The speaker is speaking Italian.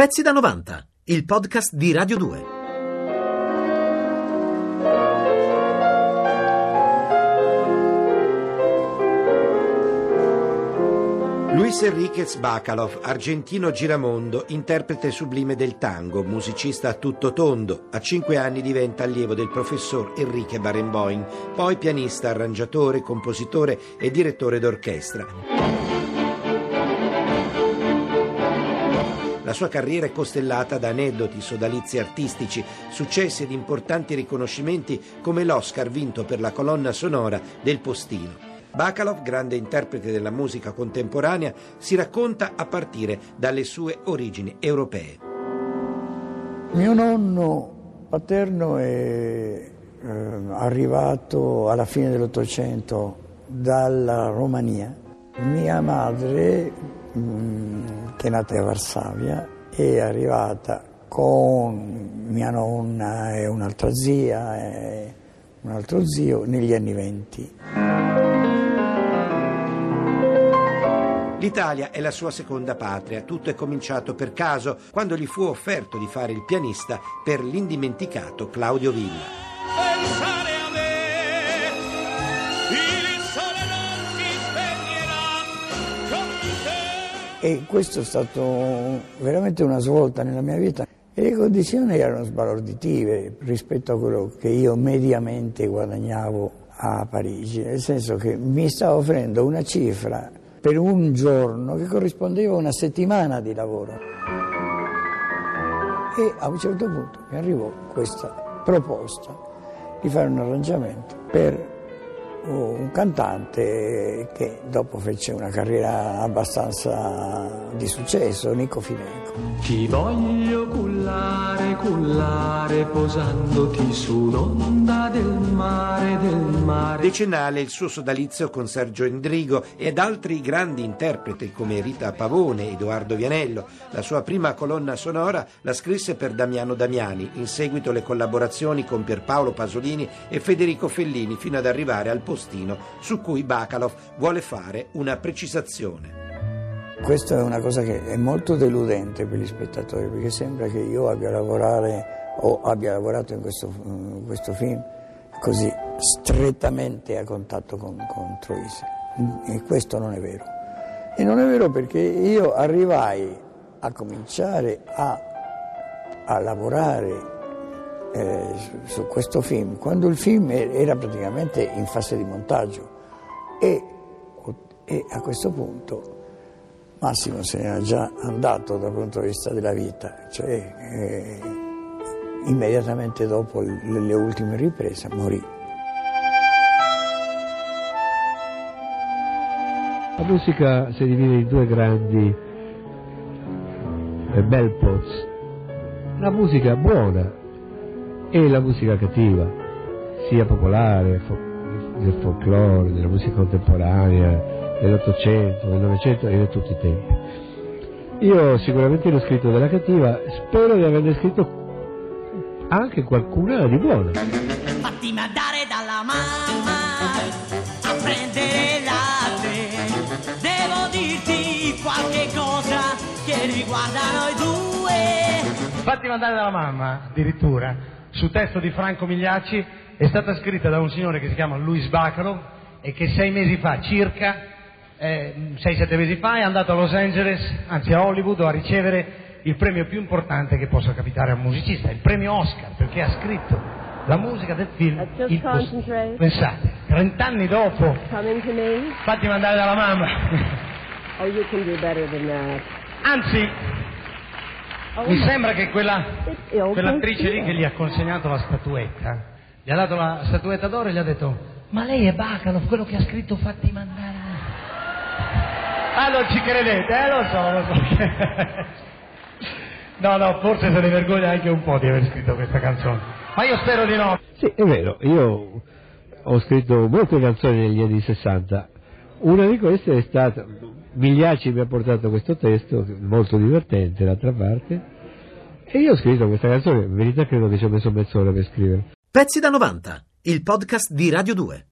Pezzi da 90, il podcast di Radio 2. Luis Enriquez Bacalov, argentino giramondo, interprete sublime del tango, musicista a tutto tondo. A cinque anni diventa allievo del professor Enrique Barenboim, poi pianista, arrangiatore, compositore e direttore d'orchestra. La sua carriera è costellata da aneddoti, sodalizi artistici, successi ed importanti riconoscimenti come l'Oscar vinto per la colonna sonora del Postino. Bacalov, grande interprete della musica contemporanea, si racconta a partire dalle sue origini europee. Mio nonno paterno è eh, arrivato alla fine dell'Ottocento dalla Romania. Mia madre che è nata a Varsavia, è arrivata con mia nonna e un'altra zia e un altro zio negli anni venti. L'Italia è la sua seconda patria. Tutto è cominciato per caso quando gli fu offerto di fare il pianista per l'indimenticato Claudio Villa. E questo è stato veramente una svolta nella mia vita. E le condizioni erano sbalorditive rispetto a quello che io mediamente guadagnavo a Parigi, nel senso che mi stava offrendo una cifra per un giorno che corrispondeva a una settimana di lavoro. E a un certo punto mi arrivò questa proposta di fare un arrangiamento per un cantante che dopo fece una carriera abbastanza di successo, Nico Fidenco. Ti voglio cullare, cullare, posandoti su un'onda del mare, del mare. Decennale il suo sodalizio con Sergio Endrigo ed altri grandi interpreti come Rita Pavone, Edoardo Vianello. La sua prima colonna sonora la scrisse per Damiano Damiani, in seguito le collaborazioni con Pierpaolo Pasolini e Federico Fellini fino ad arrivare al postino su cui Bacalov vuole fare una precisazione. Questa è una cosa che è molto deludente per gli spettatori perché sembra che io abbia, o abbia lavorato in questo, in questo, film così strettamente a contatto con, con Troisi e questo non è vero. E non è vero perché io arrivai a cominciare a, a lavorare eh, su questo film quando il film era praticamente in fase di montaggio e, e a questo punto Massimo se n'era già andato dal punto di vista della vita, cioè eh, immediatamente dopo le, le ultime riprese morì. La musica si divide in due grandi eh, bel pots, la musica buona e la musica cattiva, sia popolare, del folklore, della musica contemporanea, dell'Ottocento, del Novecento e di tutti i tempi. Io sicuramente l'ho scritto della cattiva, spero di averne scritto anche qualcuna di buona. Fatti mandare dalla mamma a prendere latte, devo dirti qualche cosa che riguarda noi due. Fatti mandare dalla mamma, addirittura, su testo di Franco Migliacci, è stata scritta da un signore che si chiama Luis Bacaro e che sei mesi fa circa eh, 6-7 mesi fa è andato a Los Angeles, anzi a Hollywood, a ricevere il premio più importante che possa capitare a un musicista, il premio Oscar, perché ha scritto la musica del film Il post... Pensate, 30 anni dopo, fatti mandare dalla mamma. Oh, Anzi, mi sembra che quella, quell'attrice lì che gli ha consegnato la statuetta, gli ha dato la statuetta d'oro e gli ha detto, ma lei è Bacalov, quello che ha scritto Fatti mandare Ah, non ci credete, eh? Lo so, lo so. No, no, forse se ne vergogna anche un po' di aver scritto questa canzone. Ma io spero di no. Sì, è vero, io ho scritto molte canzoni negli anni 60. Una di queste è stata, Migliacci mi ha portato questo testo, molto divertente d'altra parte, e io ho scritto questa canzone, in verità credo che ci ho messo mezz'ora per scrivere. Pezzi da 90, il podcast di Radio 2.